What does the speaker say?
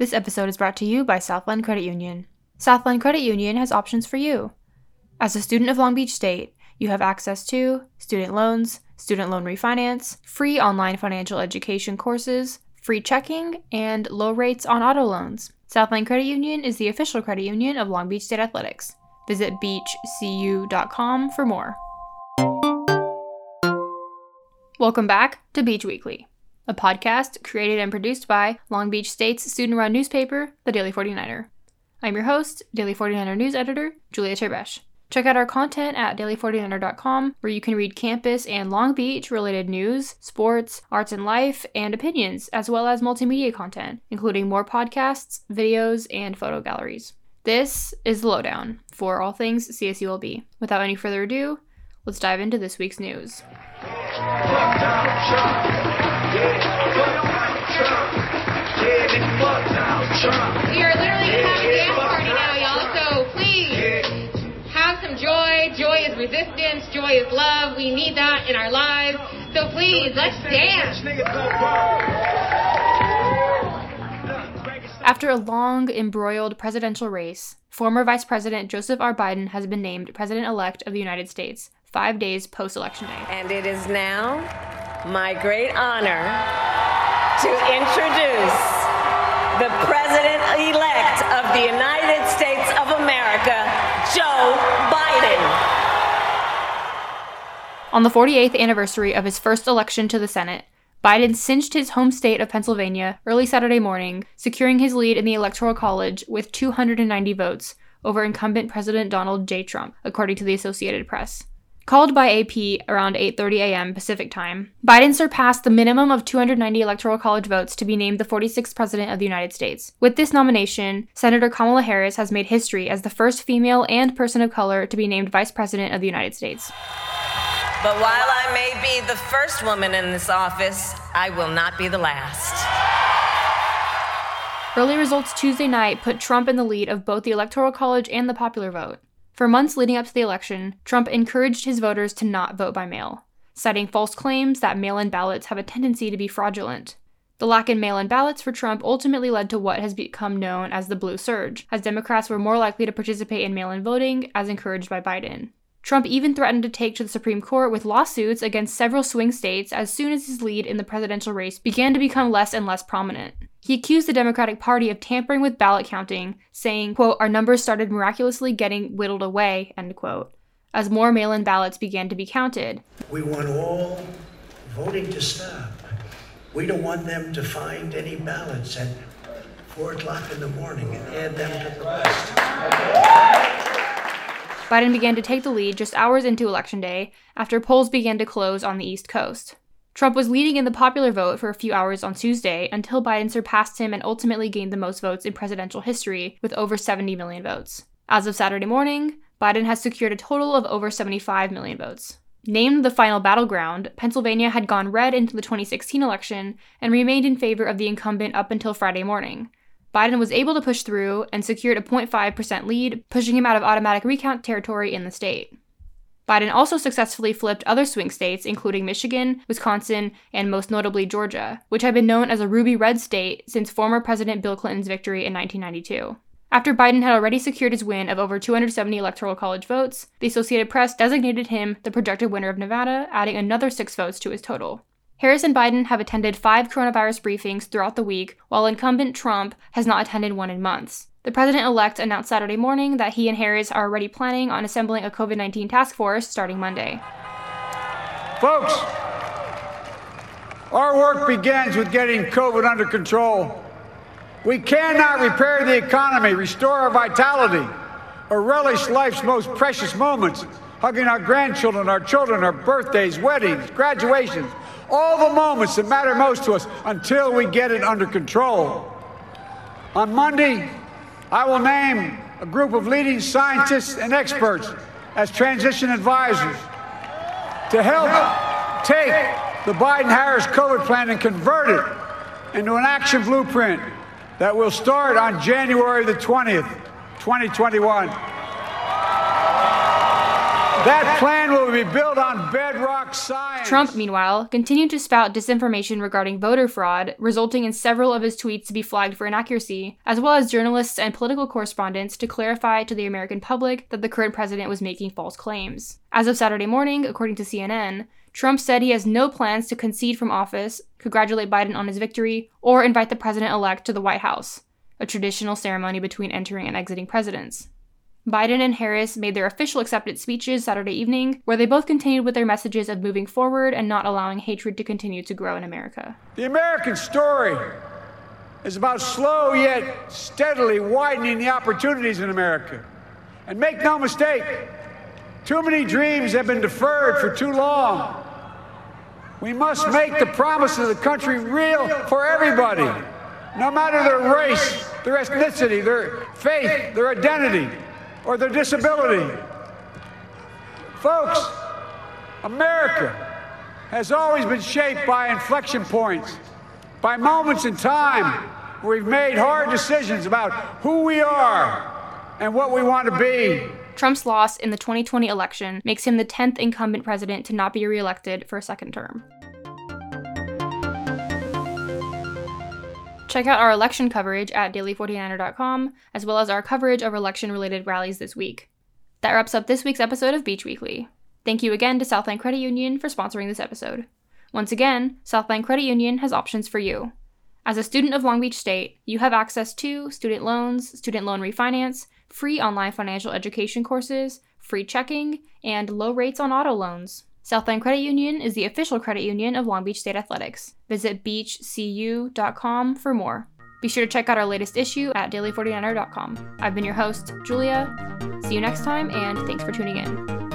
This episode is brought to you by Southland Credit Union. Southland Credit Union has options for you. As a student of Long Beach State, you have access to student loans, student loan refinance, free online financial education courses, free checking, and low rates on auto loans. Southland Credit Union is the official credit union of Long Beach State Athletics. Visit beachcu.com for more. Welcome back to Beach Weekly a podcast created and produced by Long Beach State's student run newspaper, The Daily 49er. I'm your host, Daily 49er news editor, Julia Terbesh. Check out our content at daily49er.com, where you can read campus and Long Beach related news, sports, arts and life, and opinions, as well as multimedia content, including more podcasts, videos, and photo galleries. This is the lowdown for all things CSULB. Without any further ado, let's dive into this week's news. We are literally having a dance party now, y'all. So please have some joy. Joy is resistance. Joy is love. We need that in our lives. So please, let's dance. After a long, embroiled presidential race, former Vice President Joseph R. Biden has been named President elect of the United States five days post Election Day. And it is now my great honor to introduce the President elect of the United States of America, Joe Biden. On the 48th anniversary of his first election to the Senate, Biden cinched his home state of Pennsylvania early Saturday morning, securing his lead in the Electoral College with 290 votes over incumbent President Donald J. Trump, according to the Associated Press. Called by AP around 8:30 a.m. Pacific Time, Biden surpassed the minimum of 290 electoral college votes to be named the 46th president of the United States. With this nomination, Senator Kamala Harris has made history as the first female and person of color to be named vice president of the United States. But while I may be the first woman in this office, I will not be the last. Early results Tuesday night put Trump in the lead of both the Electoral College and the popular vote. For months leading up to the election, Trump encouraged his voters to not vote by mail, citing false claims that mail in ballots have a tendency to be fraudulent. The lack in mail in ballots for Trump ultimately led to what has become known as the blue surge, as Democrats were more likely to participate in mail in voting, as encouraged by Biden. Trump even threatened to take to the Supreme Court with lawsuits against several swing states as soon as his lead in the presidential race began to become less and less prominent. He accused the Democratic Party of tampering with ballot counting, saying, quote, our numbers started miraculously getting whittled away, end quote, as more mail in ballots began to be counted. We want all voting to stop. We don't want them to find any ballots at 4 o'clock in the morning and add them to the list. Biden began to take the lead just hours into Election Day after polls began to close on the East Coast. Trump was leading in the popular vote for a few hours on Tuesday until Biden surpassed him and ultimately gained the most votes in presidential history with over 70 million votes. As of Saturday morning, Biden has secured a total of over 75 million votes. Named the final battleground, Pennsylvania had gone red into the 2016 election and remained in favor of the incumbent up until Friday morning. Biden was able to push through and secured a 0.5% lead, pushing him out of automatic recount territory in the state. Biden also successfully flipped other swing states, including Michigan, Wisconsin, and most notably Georgia, which had been known as a ruby red state since former President Bill Clinton's victory in 1992. After Biden had already secured his win of over 270 electoral college votes, the Associated Press designated him the projected winner of Nevada, adding another six votes to his total. Harris and Biden have attended five coronavirus briefings throughout the week, while incumbent Trump has not attended one in months. The president elect announced Saturday morning that he and Harris are already planning on assembling a COVID 19 task force starting Monday. Folks, our work begins with getting COVID under control. We cannot repair the economy, restore our vitality, or relish life's most precious moments, hugging our grandchildren, our children, our birthdays, weddings, graduations, all the moments that matter most to us until we get it under control. On Monday, I will name a group of leading scientists and experts as transition advisors to help take the Biden Harris COVID plan and convert it into an action blueprint that will start on January the 20th, 2021. That plan will be built on bedrock science. Trump, meanwhile, continued to spout disinformation regarding voter fraud, resulting in several of his tweets to be flagged for inaccuracy, as well as journalists and political correspondents to clarify to the American public that the current president was making false claims. As of Saturday morning, according to CNN, Trump said he has no plans to concede from office, congratulate Biden on his victory, or invite the president elect to the White House, a traditional ceremony between entering and exiting presidents. Biden and Harris made their official acceptance speeches Saturday evening, where they both continued with their messages of moving forward and not allowing hatred to continue to grow in America. The American story is about slow yet steadily widening the opportunities in America. And make no mistake, too many dreams have been deferred for too long. We must make the promise of the country real for everybody, no matter their race, their ethnicity, their faith, their identity or their disability. Folks, America has always been shaped by inflection points, by moments in time where we've made hard decisions about who we are and what we want to be. Trump's loss in the 2020 election makes him the 10th incumbent president to not be reelected for a second term. Check out our election coverage at daily49er.com, as well as our coverage of election related rallies this week. That wraps up this week's episode of Beach Weekly. Thank you again to Southland Credit Union for sponsoring this episode. Once again, Southland Credit Union has options for you. As a student of Long Beach State, you have access to student loans, student loan refinance, free online financial education courses, free checking, and low rates on auto loans. Southland Credit Union is the official credit union of Long Beach State Athletics. Visit beachcu.com for more. Be sure to check out our latest issue at daily49er.com. I've been your host, Julia. See you next time, and thanks for tuning in.